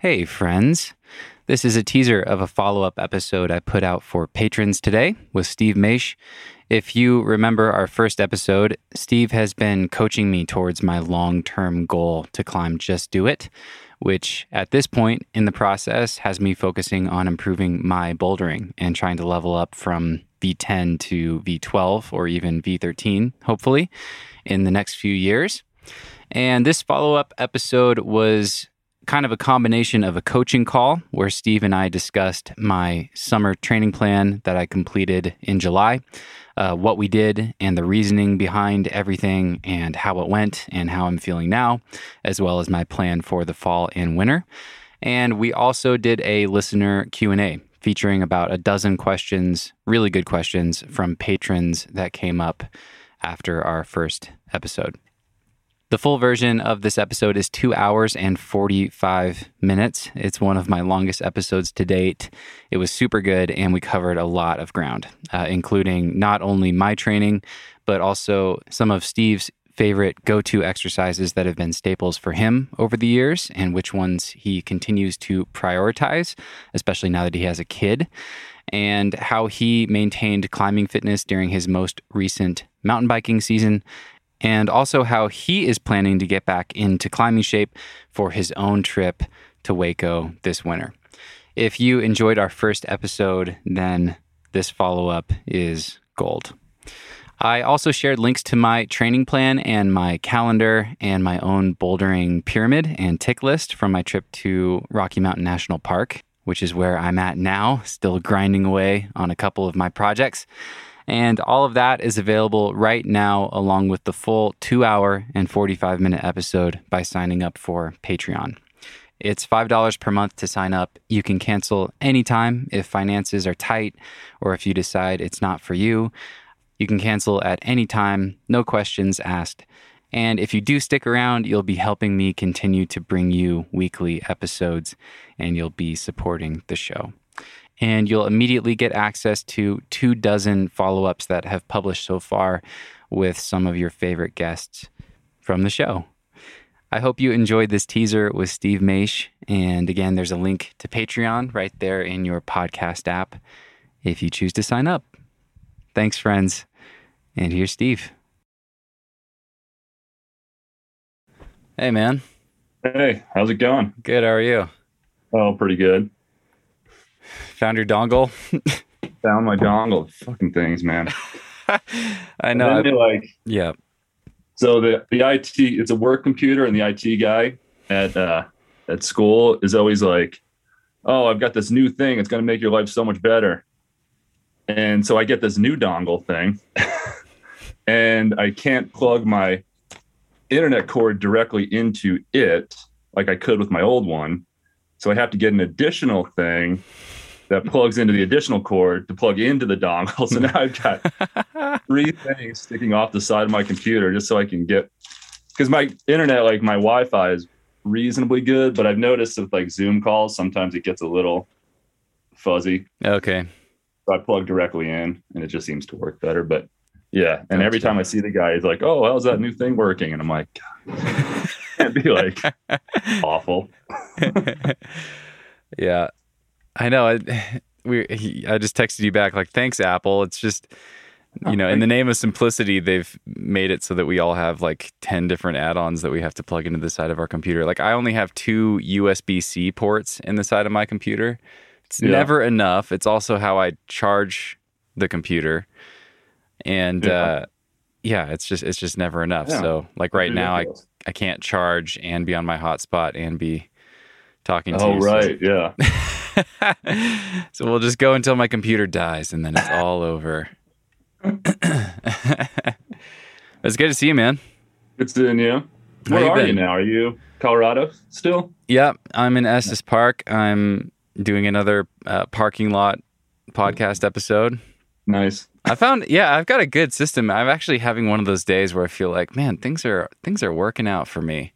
Hey, friends. This is a teaser of a follow up episode I put out for patrons today with Steve Maisch. If you remember our first episode, Steve has been coaching me towards my long term goal to climb Just Do It, which at this point in the process has me focusing on improving my bouldering and trying to level up from V10 to V12 or even V13, hopefully, in the next few years. And this follow up episode was kind of a combination of a coaching call where Steve and I discussed my summer training plan that I completed in July, uh, what we did, and the reasoning behind everything, and how it went, and how I'm feeling now, as well as my plan for the fall and winter. And we also did a listener Q&A featuring about a dozen questions, really good questions from patrons that came up after our first episode. The full version of this episode is two hours and 45 minutes. It's one of my longest episodes to date. It was super good, and we covered a lot of ground, uh, including not only my training, but also some of Steve's favorite go to exercises that have been staples for him over the years and which ones he continues to prioritize, especially now that he has a kid, and how he maintained climbing fitness during his most recent mountain biking season and also how he is planning to get back into climbing shape for his own trip to Hueco this winter. If you enjoyed our first episode, then this follow up is gold. I also shared links to my training plan and my calendar and my own bouldering pyramid and tick list from my trip to Rocky Mountain National Park, which is where I'm at now, still grinding away on a couple of my projects. And all of that is available right now, along with the full two hour and 45 minute episode by signing up for Patreon. It's $5 per month to sign up. You can cancel anytime if finances are tight or if you decide it's not for you. You can cancel at any time, no questions asked. And if you do stick around, you'll be helping me continue to bring you weekly episodes and you'll be supporting the show and you'll immediately get access to two dozen follow ups that have published so far with some of your favorite guests from the show. I hope you enjoyed this teaser with Steve Maisch. And again, there's a link to Patreon right there in your podcast app if you choose to sign up. Thanks, friends. And here's Steve. Hey, man. Hey, how's it going? Good. How are you? Oh, pretty good. Found your dongle. Found my dongle. Fucking things, man. I know. Like, yeah. So the the IT, it's a work computer, and the IT guy at uh, at school is always like, "Oh, I've got this new thing. It's going to make your life so much better." And so I get this new dongle thing, and I can't plug my internet cord directly into it like I could with my old one. So I have to get an additional thing that plugs into the additional cord to plug into the dongle. So now I've got three things sticking off the side of my computer just so I can get because my internet, like my Wi-Fi, is reasonably good, but I've noticed with like Zoom calls, sometimes it gets a little fuzzy. Okay. So I plug directly in, and it just seems to work better. But yeah, and every time I see the guy, he's like, "Oh, how's that new thing working?" And I'm like, "Can't be like awful." yeah, I know. I, we he, I just texted you back like, "Thanks, Apple." It's just you know, in the name of simplicity, they've made it so that we all have like 10 different add-ons that we have to plug into the side of our computer. Like I only have two USB-C ports in the side of my computer. It's yeah. never enough. It's also how I charge the computer. And yeah. uh yeah, it's just it's just never enough. Yeah. So like right now I I can't charge and be on my hotspot and be talking to oh, you. Oh right, yeah. so we'll just go until my computer dies and then it's all over. it's good to see you, man. Good seeing you. Where you are been? you now? Are you Colorado still? Yep, I'm in Estes Park. I'm doing another uh, parking lot podcast episode. Nice. I found, yeah, I've got a good system. I'm actually having one of those days where I feel like, man, things are things are working out for me.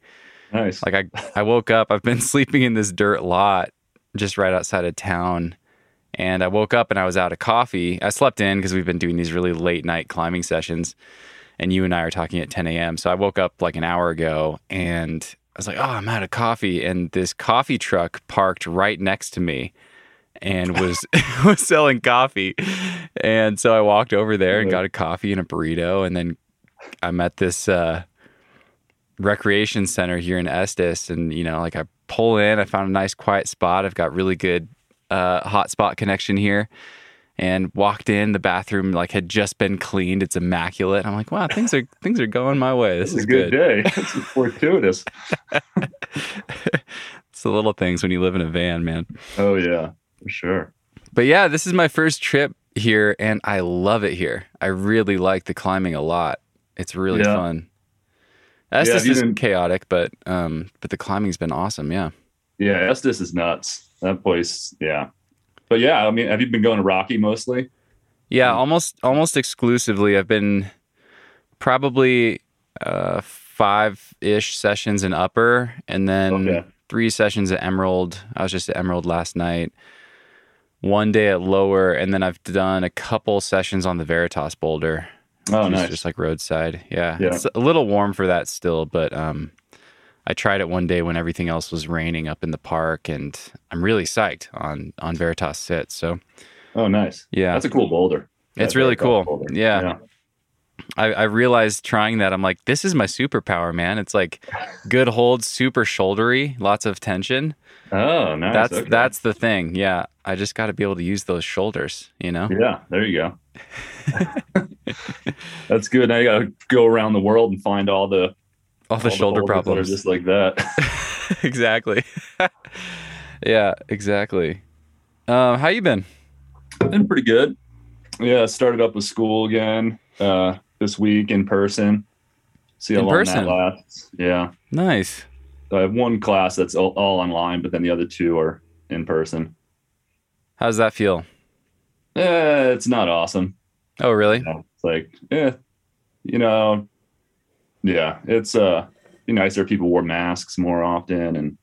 Nice. Like I, I woke up. I've been sleeping in this dirt lot just right outside of town. And I woke up and I was out of coffee. I slept in because we've been doing these really late night climbing sessions. And you and I are talking at 10 a.m. So I woke up like an hour ago and I was like, oh, I'm out of coffee. And this coffee truck parked right next to me and was was selling coffee. And so I walked over there and got a coffee and a burrito. And then I'm at this uh, recreation center here in Estes. And, you know, like I pull in, I found a nice quiet spot. I've got really good uh, hotspot connection here and walked in. The bathroom like had just been cleaned. It's immaculate. I'm like, wow, things are things are going my way. This is a good, day. It's fortuitous. it's the little things when you live in a van, man. Oh yeah, for sure. But yeah, this is my first trip here, and I love it here. I really like the climbing a lot. It's really Yeah. fun. Estes Yeah, is chaotic, but um, but the climbing's been awesome. Yeah. Yeah, Estes is nuts. That place, yeah. But yeah, I mean, have you been going to Rocky mostly? Yeah, almost almost exclusively. I've been probably uh, five ish sessions in Upper, and then Okay. three sessions at Emerald. I was just at Emerald last night. One day at Lower, and then I've done a couple sessions on the Veritas boulder. Oh, nice. just like roadside. Yeah, Yeah. it's a little warm for that still, but um, I tried it one day when everything else was raining up in the park, and I'm really psyched on on Veritas sit. So oh, nice. yeah, That's a cool boulder. It's really cool. boulder. Yeah. I, I realized trying that I'm like, this is my superpower, man. It's like good hold, super shouldery, lots of tension. Oh, nice. That's okay. that's the thing. Yeah, I just got to be able to use those shoulders. You know. Yeah, there you go. That's good. Now you got to go around the world and find all the All the all shoulder problems. just like that. exactly. yeah, exactly. Um, how you been? Been pretty good. Yeah, started up with school again uh, this week in person. See how In long person? that lasts. Yeah, Nice. I have one class that's all, all online, but then the other two are in person. How does that feel? Eh, it's not awesome. Oh, really? It's like, eh, you know, yeah, it's uh, be nicer if people wore masks more often, and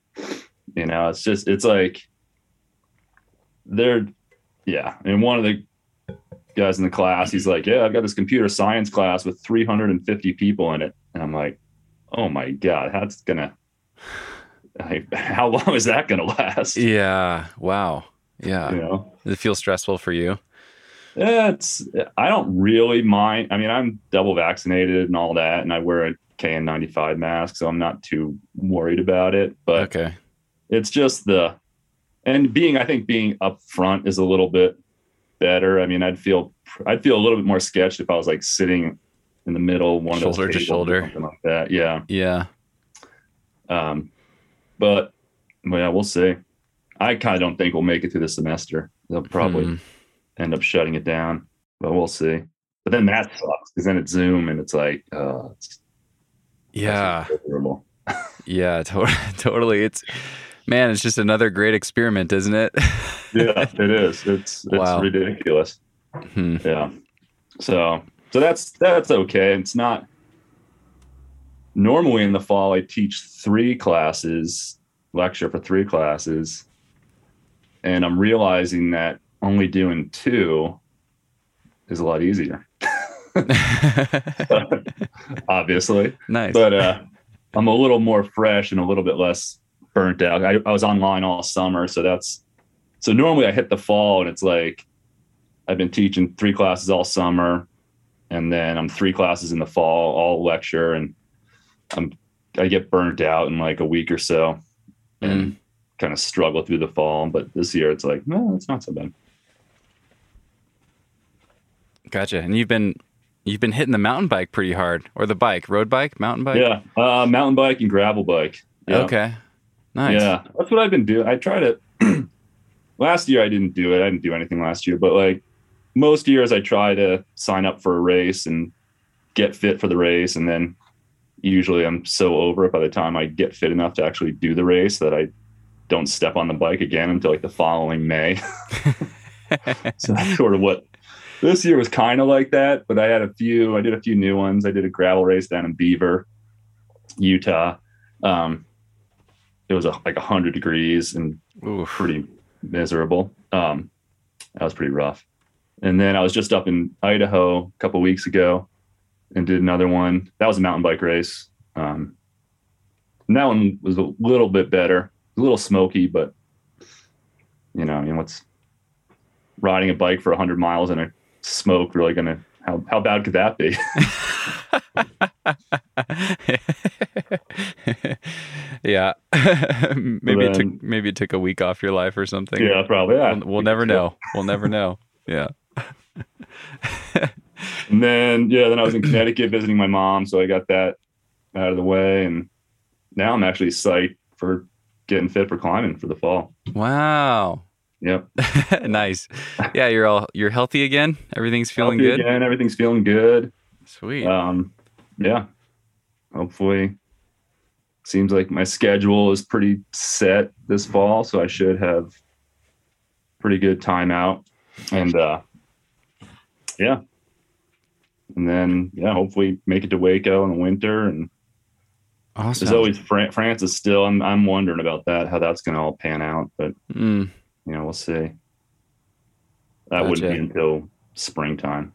you know, it's just, it's like, they're, yeah, and one of the guys in the class, he's like, yeah, I've got this computer science class with 350 people in it, and I'm like, oh my god, that's gonna, like, how long is that gonna last? Yeah. Wow. Yeah. You know. Does it feel stressful for you? It's I don't really mind. I mean, I'm double vaccinated and all that, and I wear a KN95 mask, so I'm not too worried about it. But Okay. it's just the and being I think being up front is a little bit better. I mean, I'd feel I'd feel a little bit more sketched if I was like sitting in the middle, one Shoulder of to those tables or shoulder. something like that. Yeah. Yeah. Um, but well, yeah, we'll see. I kind of don't think we'll make it through the semester. They'll probably Hmm. End up shutting it down, but we'll see. But then that sucks because then it's Zoom and it's like, uh, it's Yeah. Yeah, to- totally. It's man, it's just another great experiment, isn't it? yeah, it is. It's it's Wow. ridiculous. Hmm. Yeah. So so that's that's okay. It's not normally in the fall. I teach three classes, lecture for three classes, and I'm realizing that only doing two is a lot easier. Obviously. nice. but uh, I'm a little more fresh and a little bit less burnt out. I, I was online all summer, so that's so normally I hit the fall and it's like I've been teaching three classes all summer, and then I'm three classes in the fall, all lecture, and I'm I get burnt out in like a week or so, and kind of struggle through the fall. But this year it's like no, it's not so bad. Gotcha. And you've been you've been hitting the mountain bike pretty hard, or the bike, road bike, mountain bike. Yeah, uh, mountain bike and gravel bike. Yeah. Okay. Nice. Yeah, that's what I've been doing. I try to. last year I didn't do it. I didn't do anything last year, but like most years, I try to sign up for a race and get fit for the race, and then usually I'm so over it by the time I get fit enough to actually do the race that I don't step on the bike again until like the following May. so that's sort of what this year was kind of like that. But I had a few. I did a few new ones. I did a gravel race down in Beaver, Utah. Um, it was a, like 100 degrees and Oof. pretty miserable. Um, that was pretty rough. And then I was just up in Idaho a couple weeks ago and did another one. That was a mountain bike race. Um, And that one was a little bit better, a little smoky, but you know, you know, what's riding a bike for 100 miles in a smoke really going to how how bad could that be? yeah, maybe then, it took maybe it took a week off your life or something. Yeah, probably. Yeah. We'll, we'll never know. We'll never know. Yeah. and then yeah, then I was in Connecticut visiting my mom, so I got that out of the way, and now I'm actually psyched for getting fit for climbing for the fall. Wow. Yep. nice. Yeah, you're all you're healthy again. Everything's feeling healthy good. Again, everything's feeling good. Sweet. Um, yeah. Hopefully, seems like my schedule is pretty set this fall, so I should have pretty good time out. And uh, yeah, and then yeah, hopefully make it to Hueco in the winter. And awesome. there's always France is still. I'm I'm wondering about that, how that's going to all pan out, but. Mm you know, we'll see. That gotcha. wouldn't be until springtime.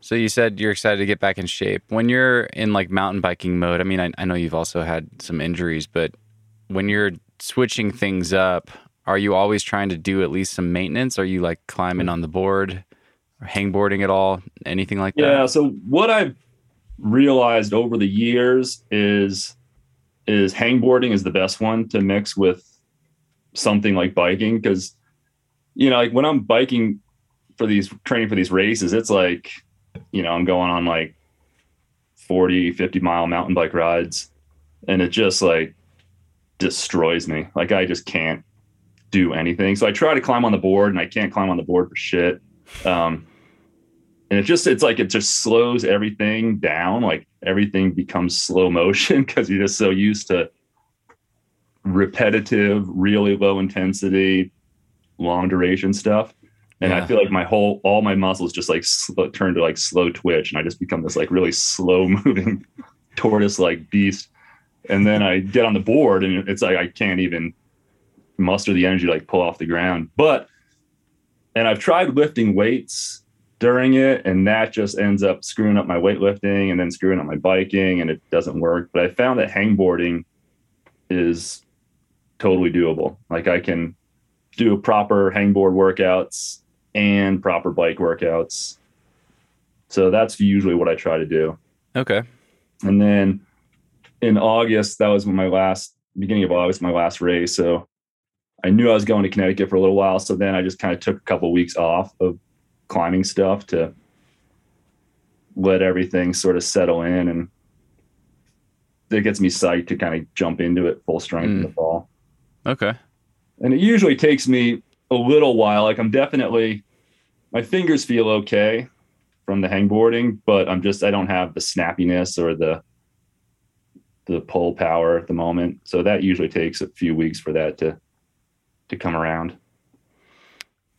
So you said you're excited to get back in shape. When you're in like mountain biking mode, I mean, I, I know you've also had some injuries, but when you're switching things up, are you always trying to do at least some maintenance? Are you like climbing on the board or hangboarding at all? Anything like that? Yeah. So what I've realized over the years is is hangboarding is the best one to mix with something like biking because you know like when i'm biking for these training for these races it's like you know i'm going on like 40 50 mile mountain bike rides and it just like destroys me. Like i just can't do anything. So i try to climb on the board and i can't climb on the board for shit. Um and it just it's like it just slows everything down. Like everything becomes slow motion because you're just so used to repetitive, really low intensity, long duration stuff. And yeah. I feel like my whole, all my muscles just like sl- turn to like slow twitch. And I just become this like really slow moving tortoise like beast. And then I get on the board and it's like I can't even muster the energy to like pull off the ground. But, and I've tried lifting weights during it and that just ends up screwing up my weightlifting and then screwing up my biking and it doesn't work. But I found that hangboarding is totally doable. Like I can do proper hangboard workouts and proper bike workouts. So that's usually what I try to do. Okay. And then in August, that was my last beginning of August, my last race. So I knew I was going to Connecticut for a little while. So then I just kind of took a couple of weeks off of climbing stuff to let everything sort of settle in and it gets me psyched to kind of jump into it full strength mm. in the fall. Okay. And it usually takes me a little while. Like I'm definitely, my fingers feel okay from the hangboarding, but I'm just, I don't have the snappiness or the, the pull power at the moment. So that usually takes a few weeks for that to, to come around.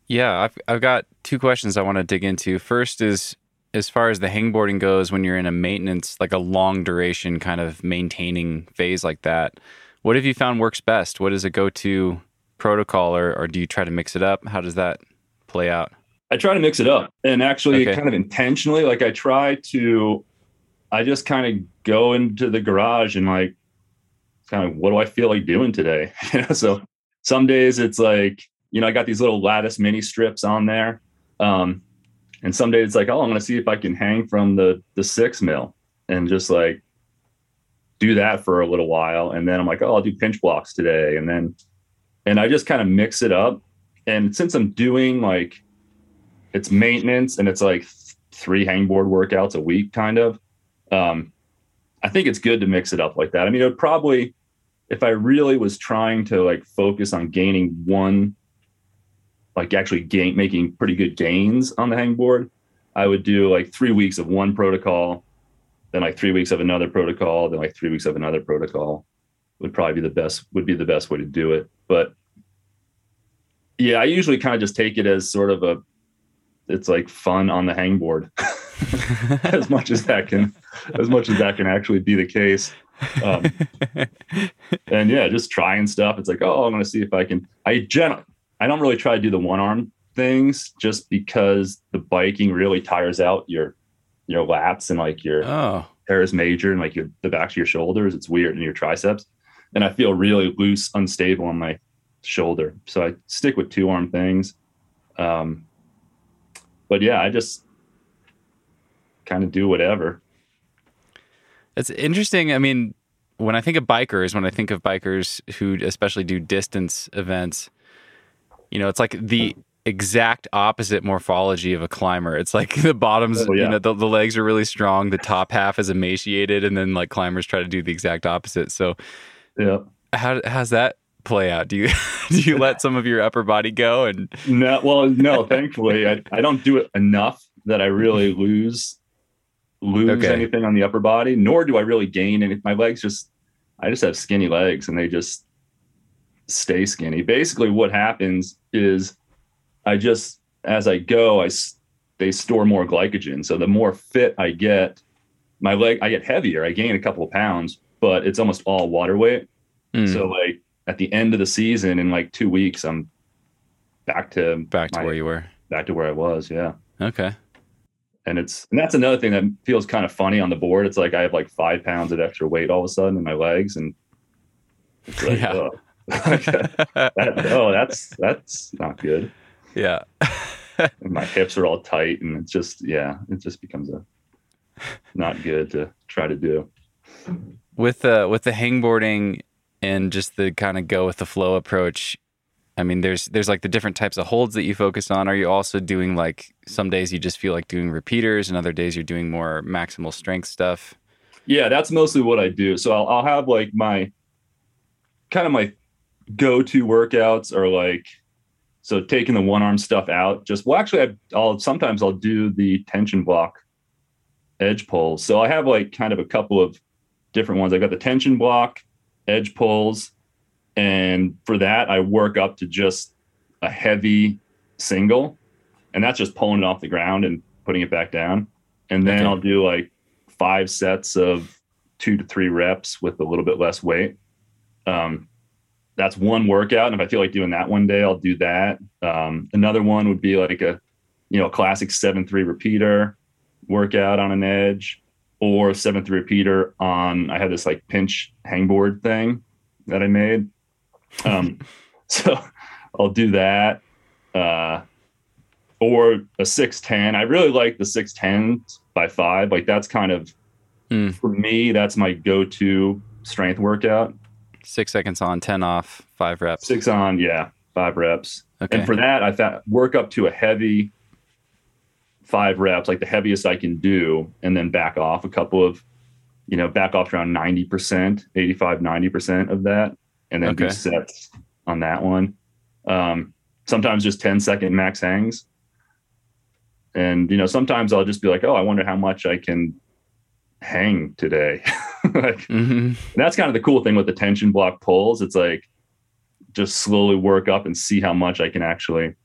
Yeah, I've, I've got two questions I want to dig into. First is as far as the hangboarding goes, when you're in a maintenance, like a long duration kind of maintaining phase like that, what have you found works best? What is a go to protocol, or, or do you try to mix it up? How does that play out? I try to mix it up and actually okay. kind of intentionally. Like I try to, I just kind of go into the garage and like, kind of what do I feel like doing today? so some days it's like, you know, I got these little lattice mini strips on there. Um, and some days it's like, oh, I'm going to see if I can hang from the the six mil and just like do that for a little while and then i'm like oh i'll do pinch blocks today and then and i just kind of mix it up. And since i'm doing like it's maintenance and it's like three hangboard workouts a week kind of um i think it's good to mix it up like that. I mean it would probably if i really was trying to like focus on gaining one like actually gain making pretty good gains on the hangboard i would do like three weeks of one protocol then like three weeks of another protocol, then like three weeks of another protocol would probably be the best would be the best way to do it. But yeah, I usually kind of just take it as sort of a it's like fun on the hangboard as much as that can as much as that can actually be the case. Um, and yeah, just trying stuff. It's like, oh, I'm gonna see if I can I gen I don't really try to do the one arm things just because the biking really tires out your your lats and like your oh teres major and like your, the backs of your shoulders. It's weird in your triceps. And I feel really loose, unstable on my shoulder. So I stick with two arm things. Um, but yeah, I just kind of do whatever. It's interesting. I mean, when I think of bikers, when I think of bikers who especially do distance events, you know, it's like the exact opposite morphology of a climber. It's like the bottoms, oh, yeah. you know, the, the legs are really strong, the top half is emaciated, and then like climbers try to do the exact opposite. So, yeah, how how's that play out? Do you do you let some of your upper body go? And no, well, no, thankfully, I, I don't do it enough that I really mm-hmm. lose lose okay. anything on the upper body, nor do I really gain any. My legs just, I just have skinny legs, and they just stay skinny. Basically, what happens is I just as I go, I they store more glycogen. So the more fit I get, my leg I get heavier. I gain a couple of pounds, but it's almost all water weight. Mm. So like at the end of the season, in like two weeks, I'm back to back to my, where you were. Back to where I was. Yeah. Okay. And it's and that's another thing that feels kind of funny on the board. It's like I have like five pounds of extra weight all of a sudden in my legs, and it's like, yeah. oh, that, oh that's that's not good. Yeah. my hips are all tight and it's just yeah, it just becomes a not good to try to do. With the with the hangboarding and just the kind of go with the flow approach, I mean there's there's like the different types of holds that you focus on. Are you also doing like some days you just feel like doing repeaters and other days you're doing more maximal strength stuff? Yeah, that's mostly what I do. So I'll, I'll have like my kind of my go-to workouts are like so taking the one arm stuff out, just well, actually, I, will sometimes I'll do the tension block edge pulls. So I have like kind of a couple of different ones. I've got the tension block, edge pulls, and for that I work up to just a heavy single, and that's just pulling it off the ground and putting it back down. And then okay. I'll do like five sets of two to three reps with a little bit less weight. Um, that's one workout. And if I feel like doing that one day, I'll do that. Um, another one would be like a, you know, classic seven three repeater workout on an edge, or seven three repeater on. I have this like pinch hangboard thing that I made. Um, so I'll do that. Uh, or a six ten. I really like the six ten by five. Like that's kind of mm. for me. That's my go to strength workout. Six seconds on, 10 off, five reps. Six on, yeah, five reps. Okay. And for that, I thought work up to a heavy five reps, like the heaviest I can do, and then back off a couple of, you know, back off around 90%, 85, 90% of that, and then okay. do sets on that one. Um, sometimes just 10 second max hangs. And, you know, sometimes I'll just be like, oh, I wonder how much I can hang today. like, mm-hmm. That's kind of the cool thing with the tension block pulls. It's like just slowly work up and see how much I can actually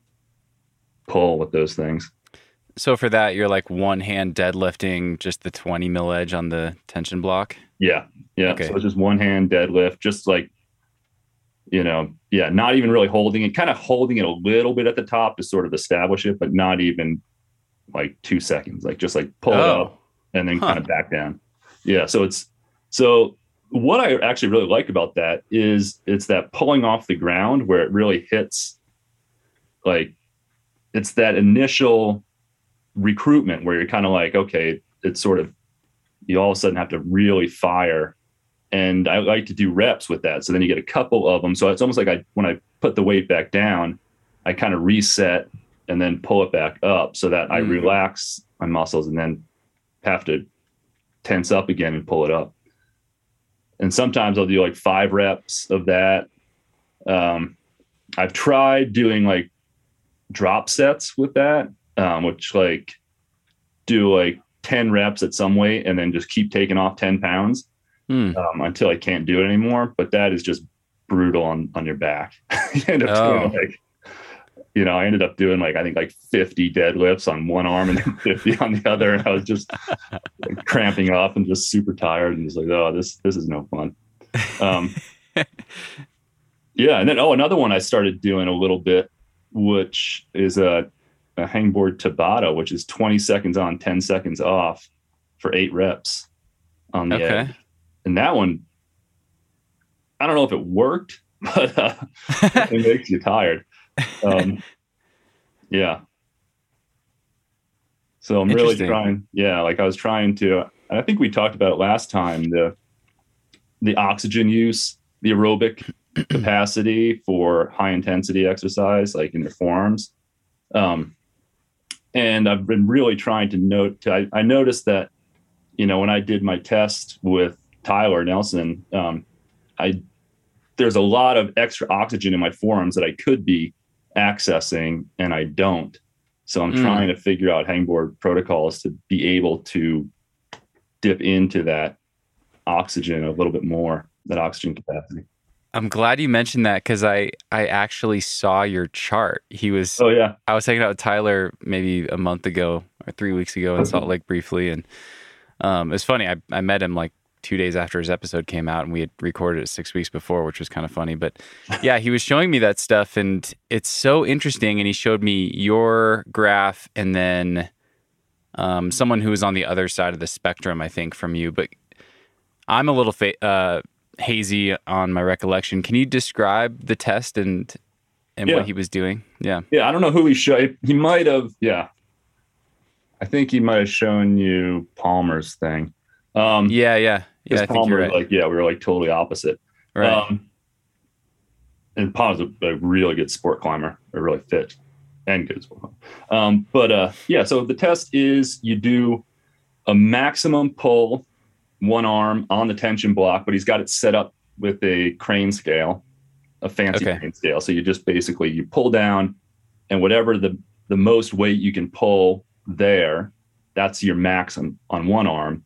pull with those things. So for that, you're like one hand deadlifting just the 20 mil edge on the tension block? Yeah. Yeah. Okay. So it's just one hand deadlift, just like, you know, yeah, not even really holding it, kind of holding it a little bit at the top to sort of establish it, but not even like two seconds, like just like pull oh. it up and then huh. kind of back down. Yeah. So it's so what I actually really like about that is it's that pulling off the ground where it really hits like it's that initial recruitment where you're kind of like, okay, it's sort of you all of a sudden have to really fire. And I like to do reps with that. So then you get a couple of them. So it's almost like I when I put the weight back down, I kind of reset and then pull it back up so that mm. I relax my muscles and then have to tense up again and pull it up and sometimes I'll do like five reps of that. Um, I've tried doing like drop sets with that, um, which like do like 10 reps at some weight and then just keep taking off 10 pounds mm. um, until I can't do it anymore. But that is just brutal on, on your back. you end up oh. doing like you know, I ended up doing like I think like 50 deadlifts on one arm and then 50 on the other, and I was just like, cramping up and just super tired and just like, oh, this this is no fun. Um, yeah, and then oh, another one I started doing a little bit, which is a, a hangboard Tabata, which is 20 seconds on, 10 seconds off for eight reps. on the Okay. edge. And that one, I don't know if it worked, but uh, it makes you tired. Um, yeah. So I'm really trying. Yeah, like I was trying to. and I think we talked about it last time. The the oxygen use, the aerobic capacity for high intensity exercise, like in your forearms. Um, and I've been really trying to note. I, I noticed that, you know, when I did my test with Tyler Nelson, um, I there's a lot of extra oxygen in my forearms that I could be accessing, and I don't. So I'm Mm. trying to figure out hangboard protocols to be able to dip into that oxygen a little bit more, that oxygen capacity. I'm glad you mentioned that because I I actually saw your chart. He was Oh yeah, I was hanging out with Tyler maybe a month ago or three weeks ago in Salt Lake briefly, and um, it's funny. I I met him like two days after his episode came out, and we had recorded it six weeks before, which was kind of funny. But yeah, he was showing me that stuff, and it's so interesting. And he showed me your graph, and then um, someone who was on the other side of the spectrum, I think, from you. But I'm a little fa- uh, hazy on my recollection. Can you describe the test and and Yeah. what he was doing? Yeah. yeah. I don't know who he showed. He might have. Yeah, I think he might have shown you Palmer's thing. Um, Yeah, yeah, yeah. I think Palmer, you're right. like, yeah, we were like totally opposite. right. Um, and Palmer's a, a really good sport climber, a really fit and good sport climber. Um, but uh, yeah, so the test is you do a maximum pull, one arm on the tension block, but he's got it set up with a crane scale, a fancy Okay. crane scale. So you just basically you pull down, and whatever the the most weight you can pull there, that's your maximum on one arm,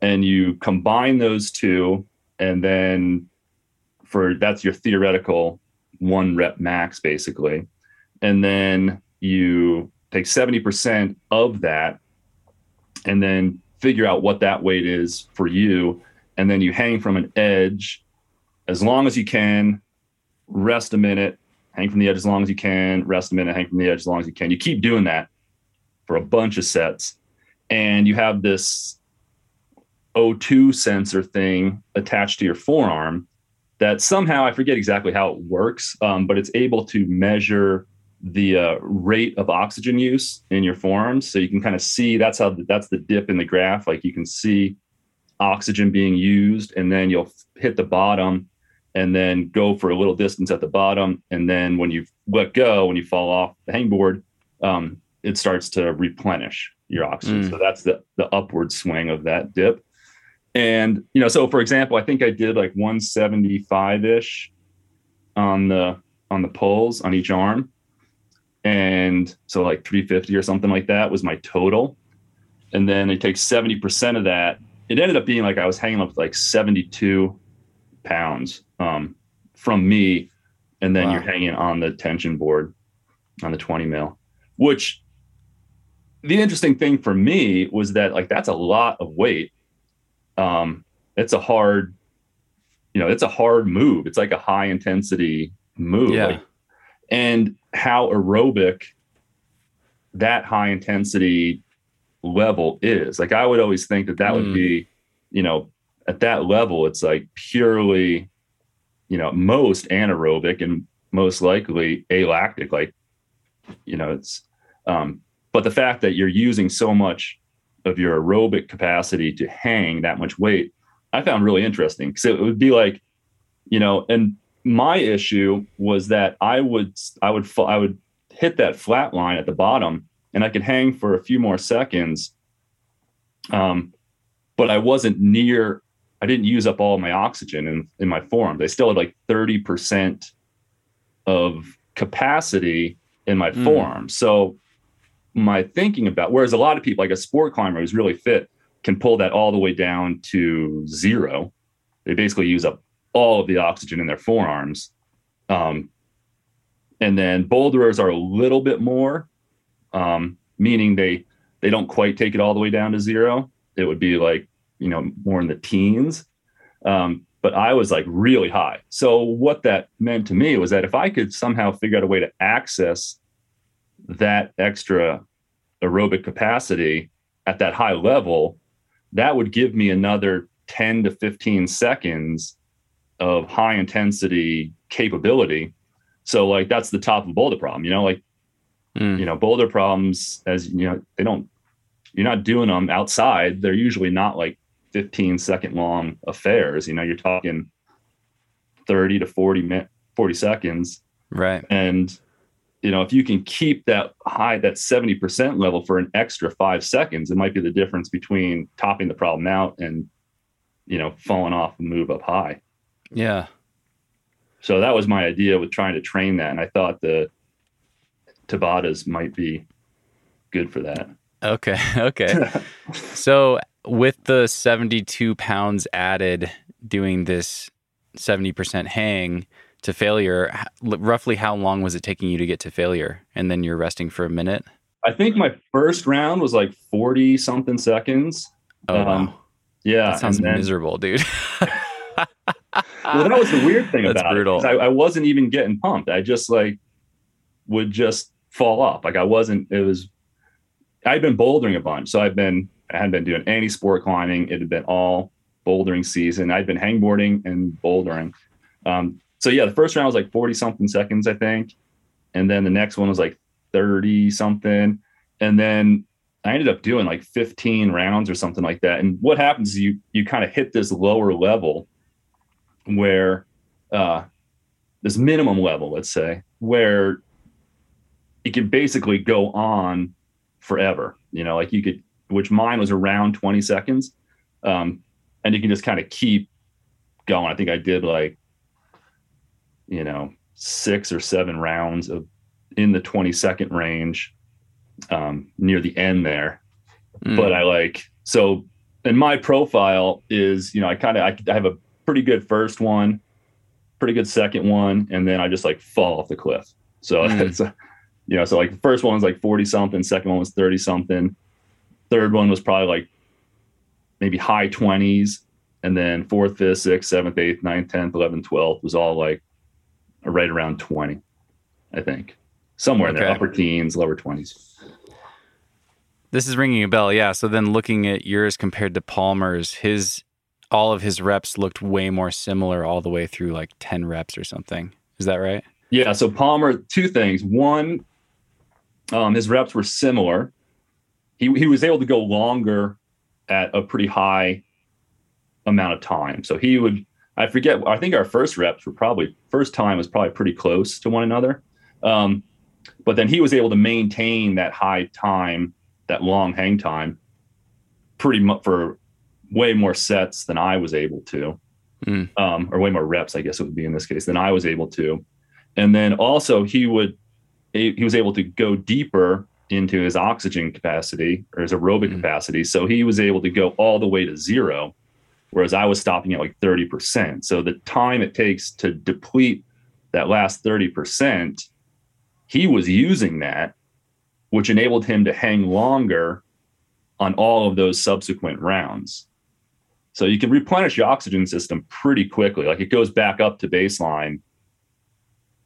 and you combine those two, and then for that's your theoretical one rep max basically. And then you take 70% of that and then figure out what that weight is for you. And then you hang from an edge as long as you can rest a minute hang from the edge as long as you can rest a minute hang from the edge as long as you can. You keep doing that for a bunch of sets. And you have this O2 sensor thing attached to your forearm that somehow I forget exactly how it works, um, but it's able to measure the uh, rate of oxygen use in your forearms. So you can kind of see that's how that's the dip in the graph. Like you can see oxygen being used, and then you'll hit the bottom, and then go for a little distance at the bottom, and then when you let go, when you fall off the hangboard, um, it starts to replenish your oxygen. Mm. So that's the the upward swing of that dip. And you know, so for example, I think I did like 175 ish on the on the pulls on each arm, and so like 350 or something like that was my total. And then it takes 70 percent of that. It ended up being like I was hanging up like 72 pounds um, from me, and then Wow. you're hanging on the tension board on the 20 mil, which the interesting thing for me was that like that's a lot of weight um, it's a hard, you know, it's a hard move. It's like a high intensity move. Yeah. Like, and how aerobic that high intensity level is. Like I would always think that that would Mm. be, you know, at that level, it's like purely, you know, most anaerobic and most likely alactic. Like, you know, it's, um, but the fact that you're using so much of your aerobic capacity to hang that much weight, I found really interesting because it would be like, you know, and my issue was that I would I would I would hit that flat line at the bottom and I could hang for a few more seconds, um, but I wasn't near. I didn't use up all my oxygen in in my forearms. I still had like thirty percent of capacity in my Mm. forearms. So my thinking about whereas a lot of people like a sport climber who's really fit can pull that all the way down to zero. They basically use up all of the oxygen in their forearms. Um, and then boulderers are a little bit more um, meaning they they don't quite take it all the way down to zero. It would be like you know more in the teens. Um, but i was like really high. So what that meant to me was that if i could somehow figure out a way to access that extra aerobic capacity at that high level, that would give me another 10 to 15 seconds of high intensity capability. So like that's the top of boulder problem, you know, like Mm. you know, boulder problems as you know, they don't you're not doing them outside. They're usually not like 15 second long affairs. You know, you're talking 30 to 40 minute 40 seconds. Right. And you know, if you can keep that high, that 70% level for an extra five seconds, it might be the difference between topping the problem out and, you know, falling off and move up high. Yeah. So that was my idea with trying to train that. And I thought the Tabatas might be good for that. Okay. Okay. so with the 72 pounds added doing this 70% hang to failure, roughly how long was it taking you to get to failure? And then you're resting for a minute? I think my first round was like 40 something seconds. Oh, Um, wow. Yeah. that sounds then- miserable, dude. well, that was the weird thing That's about brutal. it. I, I wasn't even getting pumped. I just like would just fall off. Like I wasn't. It was. I'd been bouldering a bunch, so I've been. I hadn't been doing any sport climbing. It had been all bouldering season. I'd been hangboarding and bouldering. Um, so yeah, the first round was like forty something seconds, I think, and then the next one was like thirty something, and then I ended up doing like fifteen rounds or something like that. And what happens is you you kind of hit this lower level where uh, this minimum level, let's say, where it can basically go on forever. You know, like you could, which mine was around 20 seconds. Um, and you can just kind of keep going. I think I did like, you know, six or seven rounds of in the 20 second range um, near the end there Mm. but I like so and my profile is you know I kind of I, I have a pretty good first one, pretty good second one, and then I just like fall off the cliff. So Mm. it's uh, you know so like the first one was like forty something, second one was thirty something, third one was probably like maybe high twenties, and then fourth, fifth, sixth, seventh, eighth, ninth, tenth, eleventh, twelfth was all like right around twenty, I think somewhere in there, upper teens, lower twenties. This is ringing a bell. Yeah. So then looking at yours compared to Palmer's, his all of his reps looked way more similar all the way through like 10 reps or something. Is that right? Yeah. So Palmer, two things. One, um, his reps were similar. He he was able to go longer at a pretty high amount of time. So he would. I forget. I think our first reps were probably first time was probably pretty close to one another. Um, but then he was able to maintain that high time, that long hang time, pretty much for way more sets than I was able to, Mm. um, or way more reps, I guess it would be in this case than I was able to. And then also he would he was able to go deeper into his oxygen capacity or his aerobic Mm. capacity. So he was able to go all the way to zero, whereas I was stopping at like 30%. So the time it takes to deplete that last 30%, he was using that, which enabled him to hang longer on all of those subsequent rounds. So you can replenish your oxygen system pretty quickly. Like it goes back up to baseline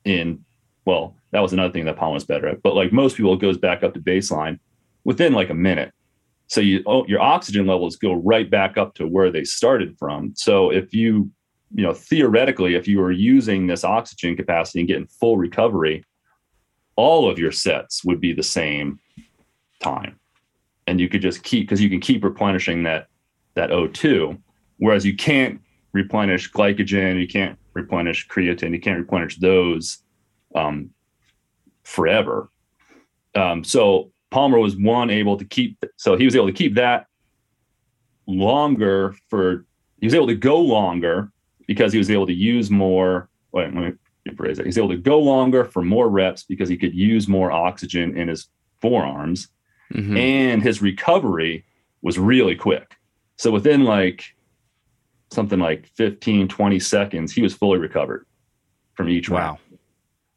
in, well, that was another thing that Palm was better at. But like most people, it goes back up to baseline within like a minute. So you oh, your oxygen levels go right back up to where they started from. So if you, you know, theoretically, if you were using this oxygen capacity and getting full recovery, all of your sets would be the same time. And you could just keep because you can keep replenishing that that O2, whereas you can't replenish glycogen, you can't replenish creatine, you can't replenish those um, forever. Um, so Palmer was one able to keep, so he was able to keep that longer for, he was able to go longer because he was able to use more. Wait, let me rephrase that. He's able to go longer for more reps because he could use more oxygen in his forearms Mhm. and his recovery was really quick. So within like something like 15, 20 seconds, he was fully recovered from each round. Wow.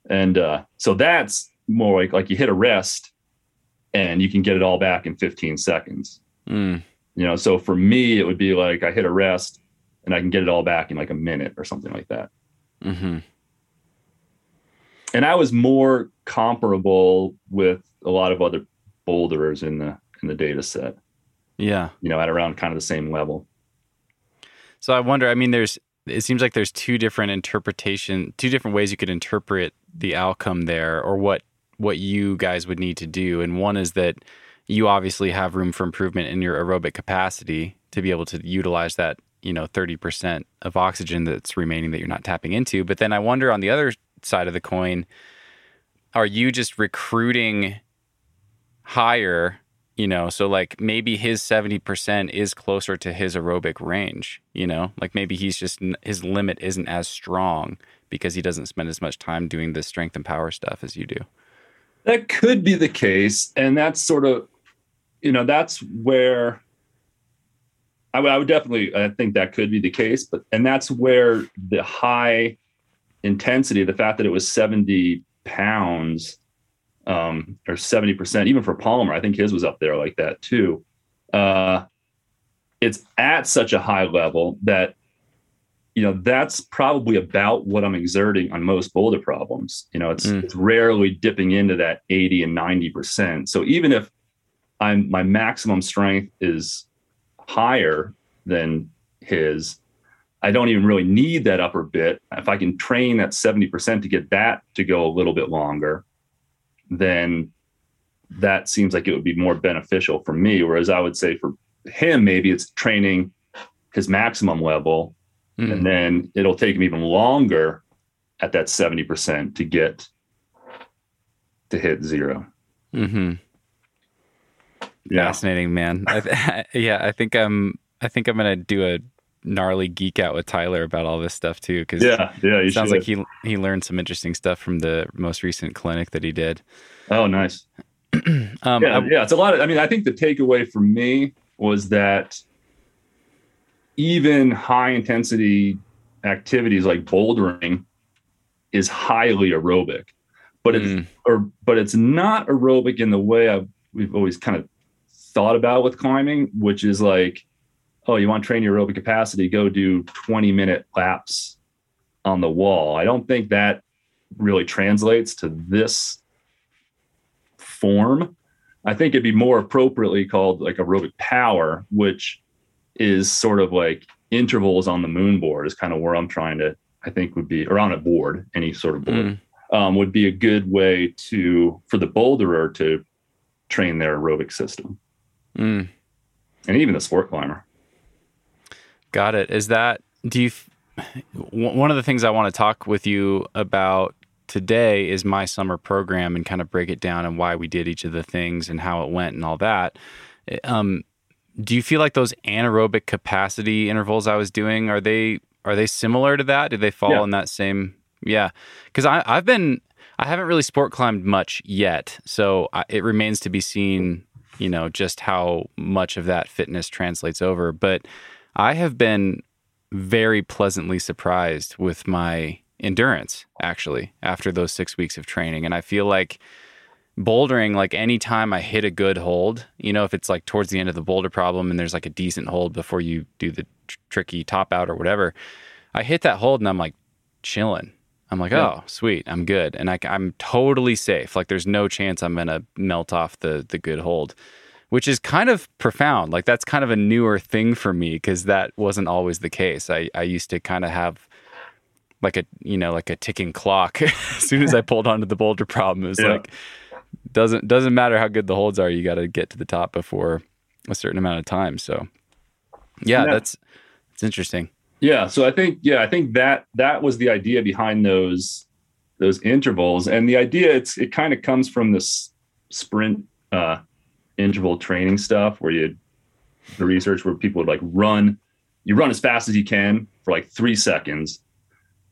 And uh, so that's more like like you hit a rest and you can get it all back in 15 seconds. Mm. You know, so for me, it would be like I hit a rest and I can get it all back in like a minute or something like that. Mm-hmm. And I was more comparable with a lot of other boulderers in the in the data set, Yeah. you know, at around kind of the same level. So I wonder. I mean, there's. It seems like there's two different interpretation, two different ways you could interpret the outcome there, or what what you guys would need to do. And one is that you obviously have room for improvement in your aerobic capacity to be able to utilize that, you know, 30% of oxygen that's remaining that you're not tapping into. But then I wonder on the other side of the coin, are you just recruiting higher you know so like maybe his 70% is closer to his aerobic range you know like maybe he's just his limit isn't as strong because he doesn't spend as much time doing the strength and power stuff as you do that could be the case and that's sort of you know that's where I would, I would definitely i think that could be the case but and that's where the high intensity the fact that it was 70 pounds um, or 70%, even for Palmer. I think his was up there like that too. Uh, it's at such a high level that, you know, that's probably about what I'm exerting on most boulder problems. You know, it's, mm. it's rarely dipping into that 80 and 90%. So even if I'm my maximum strength is higher than his, I don't even really need that upper bit. If I can train that 70% to get that to go a little bit longer, then that seems like it would be more beneficial for me. Whereas I would say for him, maybe it's training his maximum level, mm. and then it'll take him even longer at that 70% to get to hit 0 mm-hmm. yeah. Fascinating, man. I th- yeah, I think I'm. I think I'm gonna do a gnarly geek out with Tyler about all this stuff too. Because yeah, yeah, it sounds should. like he he learned some interesting stuff from the most recent clinic that he did. Oh, nice. um, yeah, I, yeah, it's a lot of. I mean, I think the takeaway for me was that even high intensity activities like bouldering is highly aerobic, but it's mm. or but it's not aerobic in the way I've, we've always kind of thought about with climbing, which is like oh, you want to train your aerobic capacity, go do 20 minute laps on the wall. I don't think that really translates to this form. I think it'd be more appropriately called like aerobic power, which is sort of like intervals on the moon board, is kind of where I'm trying to, I think would be, or on a board, any sort of board, mm. um, would be a good way to, for the boulderer to train their aerobic system. Mm. And even the sport climber. Got it. Is that do you? One of the things I want to talk with you about today is my summer program and kind of break it down and why we did each of the things and how it went and all that. Um, do you feel like those anaerobic capacity intervals I was doing are they are they similar to that? Do they fall yeah. in that same? Yeah, because I I've been I haven't really sport climbed much yet, so I, it remains to be seen. You know just how much of that fitness translates over, but I have been very pleasantly surprised with my endurance actually after those six weeks of training. And I feel like bouldering, like anytime I hit a good hold, you know, if it's like towards the end of the boulder problem and there's like a decent hold before you do the tr- tricky top out or whatever, I hit that hold and I'm like chilling. I'm like, yeah. oh, sweet, I'm good, and I, am totally safe. Like, there's no chance I'm gonna melt off the the good hold which is kind of profound. Like that's kind of a newer thing for me because that wasn't always the case. I, I used to kind of have like a you know like a ticking clock. as soon as I pulled onto the boulder problem, it was yeah. like doesn't doesn't matter how good the holds are. You got to get to the top before a certain amount of time. So yeah, yeah, that's it's interesting. Yeah, so I think yeah, I think that that was the idea behind those those intervals, and the idea it's it kind of comes from this sprint uh, interval training stuff where you the research where people would like run you run as fast as you can for like three seconds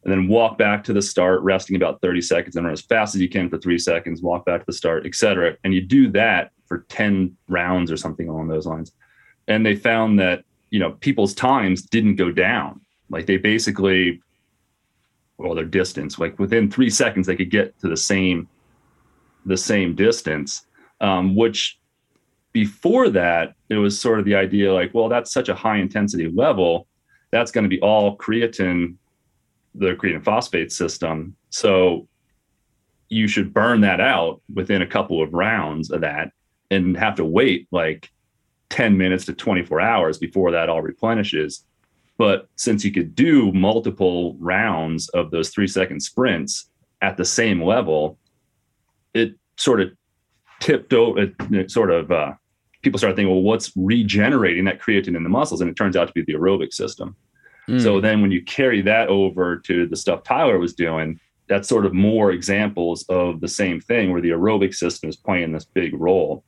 and then walk back to the start resting about 30 seconds and run as fast as you can for three seconds walk back to the start etc and you do that for 10 rounds or something along those lines and they found that you know people's times didn't go down like they basically well their distance like within three seconds they could get to the same the same distance um, which before that, it was sort of the idea like, well, that's such a high intensity level. That's going to be all creatine, the creatine phosphate system. So you should burn that out within a couple of rounds of that and have to wait like 10 minutes to 24 hours before that all replenishes. But since you could do multiple rounds of those three second sprints at the same level, it sort of tipped over, it, sort of, uh, people started thinking, well, what's regenerating that creatine in the muscles? And it turns out to be the aerobic system. Mm. So then when you carry that over to the stuff Tyler was doing, that's sort of more examples of the same thing where the aerobic system is playing this big role.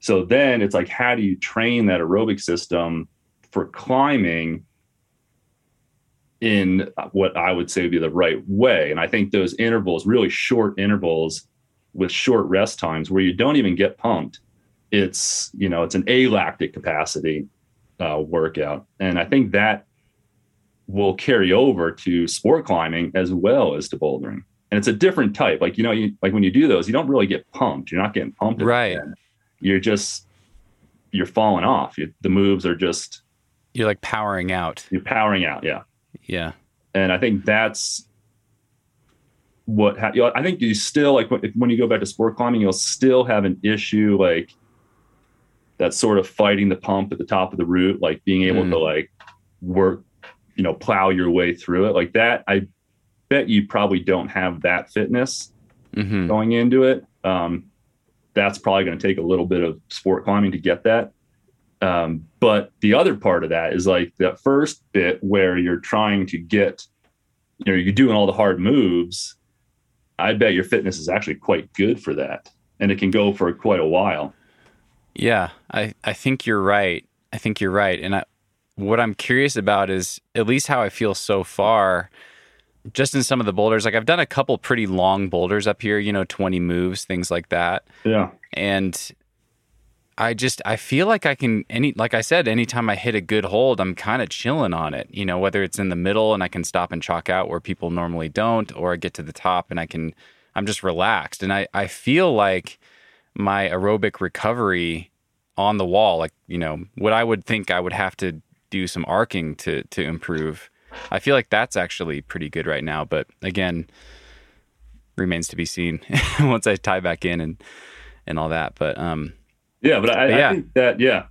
So then it's like, how do you train that aerobic system for climbing in what I would say would be the right way? And I think those intervals, really short intervals with short rest times where you don't even get pumped, it's, you know, it's an alactic capacity uh, workout. And I think that will carry over to sport climbing as well as to bouldering. And it's a different type. Like, you know, you, like when you do those, you don't really get pumped. You're not getting pumped. Right. You're just, you're falling off. You, the moves are just, you're like powering out. You're powering out. Yeah. Yeah. And I think that's what, ha- you know, I think you still like when, when you go back to sport climbing, you'll still have an issue like that sort of fighting the pump at the top of the route, like being able mm. to like work you know plow your way through it. Like that i bet you probably don't have that fitness mm-hmm. going into it. Um, that's probably going to take a little bit of sport climbing to get that. Um, but the other part of that is like that first bit where you're trying to get you know you're doing all the hard moves i bet your fitness is actually quite good for that. And it can go for quite a while. Yeah i i think you're right. I think you're right. And i what I'm curious about is at least how I feel so far. Just in some of the boulders, like I've done a couple pretty long boulders up here, you know, 20 moves, things like that. Yeah. And I just I feel like I can any like I said, anytime I hit a good hold, I'm kind of chilling on it. You know, whether it's in the middle and I can stop and chalk out where people normally don't, or I get to the top and I can I'm just relaxed. And I, I feel like my aerobic recovery on the wall, like, you know, what I would think I would have to do some arcing to to improve. I feel like that's actually pretty good right now, but again, remains to be seen once I tie back in and and all that. But um, yeah, but I, but yeah. I think that yeah,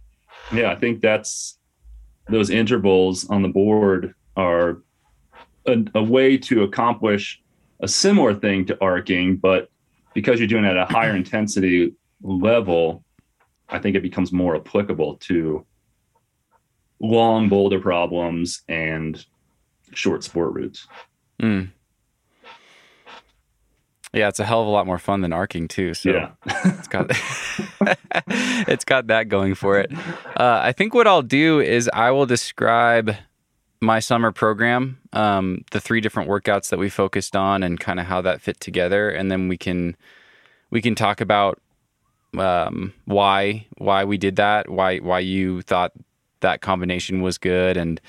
yeah, I think that's those intervals on the board are a, a way to accomplish a similar thing to arcing, but because you're doing it at a higher intensity level, I think it becomes more applicable to long boulder problems and short sport routes. Mm. Yeah, it's a hell of a lot more fun than arcing too. So yeah. it's got it's got that going for it. Uh, I think what I'll do is I will describe my summer program, um, the three different workouts that we focused on, and kind of how that fit together, and then we can we can talk about um, why why we did that, why why you thought that combination was good and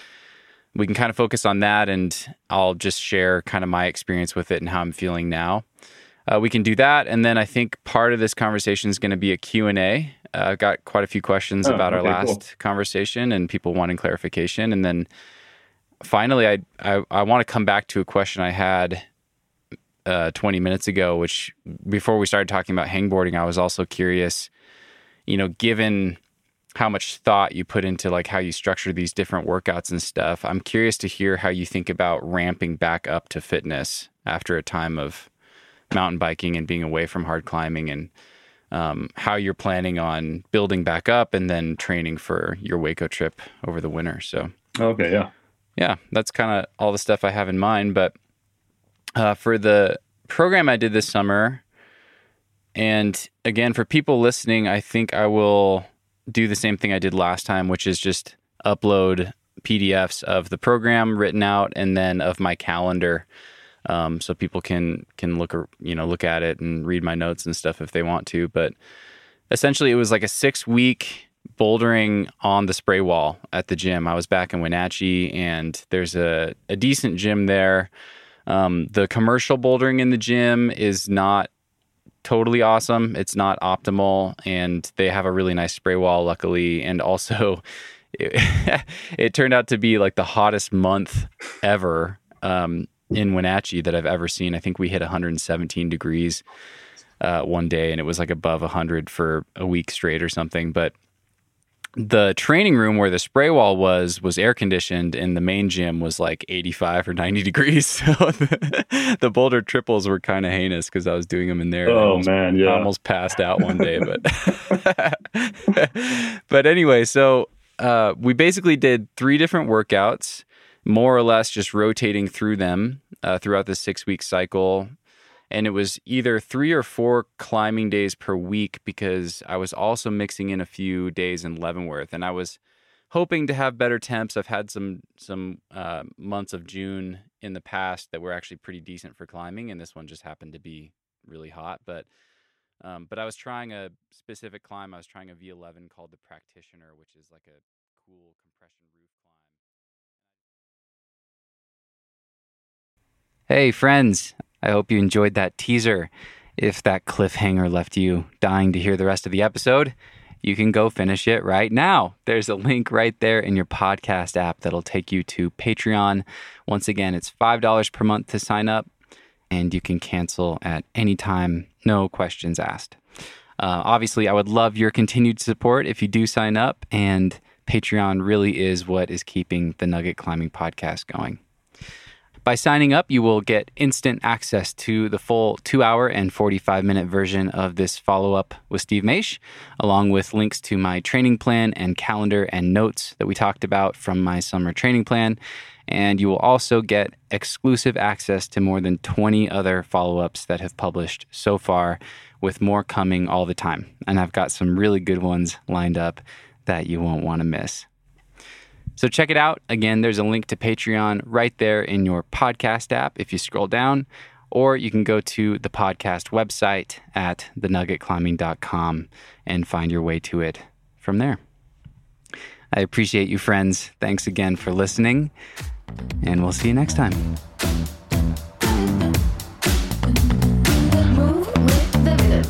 we can kind of focus on that and I'll just share kind of my experience with it and how I'm feeling now. Uh, we can do that and then I think part of this conversation is going to be a Q&A. Uh, I've got quite a few questions oh, about okay, our last cool. conversation and people wanting clarification and then finally I I, I want to come back to a question I had uh, 20 minutes ago which before we started talking about hangboarding I was also curious you know given how much thought you put into like how you structure these different workouts and stuff. I'm curious to hear how you think about ramping back up to fitness after a time of mountain biking and being away from hard climbing and um, how you're planning on building back up and then training for your Hueco trip over the winter. So, okay, yeah. Yeah, that's kind of all the stuff I have in mind. But uh, for the program I did this summer, and again, for people listening, I think I will do the same thing I did last time, which is just upload PDFs of the program written out and then of my calendar, um, so people can can look you know look at it and read my notes and stuff if they want to. But essentially, it was like a six week bouldering on the spray wall at the gym. I was back in Wenatchee, and there's a, a decent gym there. Um, the commercial bouldering in the gym is not totally awesome. It's not optimal, and they have a really nice spray wall, luckily. And also, it, it turned out to be like the hottest month ever um, in Wenatchee that I've ever seen. I think we hit 117 degrees uh, one day, and it was like above 100 for a week straight or something. But the training room where the spray wall was was air conditioned and the main gym was like 85 or 90 degrees. So the, the boulder triples were kind of heinous because i was doing them in there oh almost, man yeah. I almost passed out one day but but anyway so uh, we basically did three different workouts more or less just rotating through them uh, throughout the six week cycle and it was either three or four climbing days per week because I was also mixing in a few days in Leavenworth, and I was hoping to have better temps. I've had some some uh, months of June in the past that were actually pretty decent for climbing, and this one just happened to be really hot. But um, but I was trying a specific climb. I was trying a V11 called the Practitioner, which is like a cool compression roof climb. Hey, friends. I hope you enjoyed that teaser. If that cliffhanger left you dying to hear the rest of the episode, you can go finish it right now. There's a link right there in your podcast app that'll take you to Patreon. Once again, it's $5 per month to sign up, and you can cancel at any time, no questions asked. Uh, obviously, I would love your continued support if you do sign up, and Patreon really is what is keeping the Nugget Climbing Podcast going. By signing up, you will get instant access to the full two hour and 45 minute version of this follow up with Steve Maisch, along with links to my training plan and calendar and notes that we talked about from my summer training plan. And you will also get exclusive access to more than 20 other follow ups that have published so far, with more coming all the time. And I've got some really good ones lined up that you won't want to miss. So check it out. Again, there's a link to Patreon right there in your podcast app if you scroll down, or you can go to the podcast website at thenuggetclimbing.com and find your way to it from there. I appreciate you, friends. Thanks again for listening, and we'll see you next time.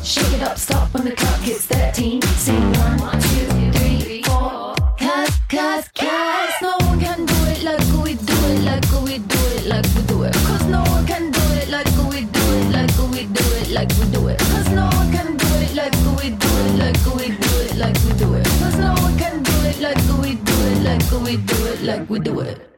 Shake it up, stop when the clock hits 13. Sing. Cause, cause, no one can do it like we do it, like we do it, like we do it. Cause no one can do it like we do it, like we do it, like we do it. Cause no one can do it like we do it, like we do it, like we do it. Cause no one can do it like we do it, like we do it, like we do it.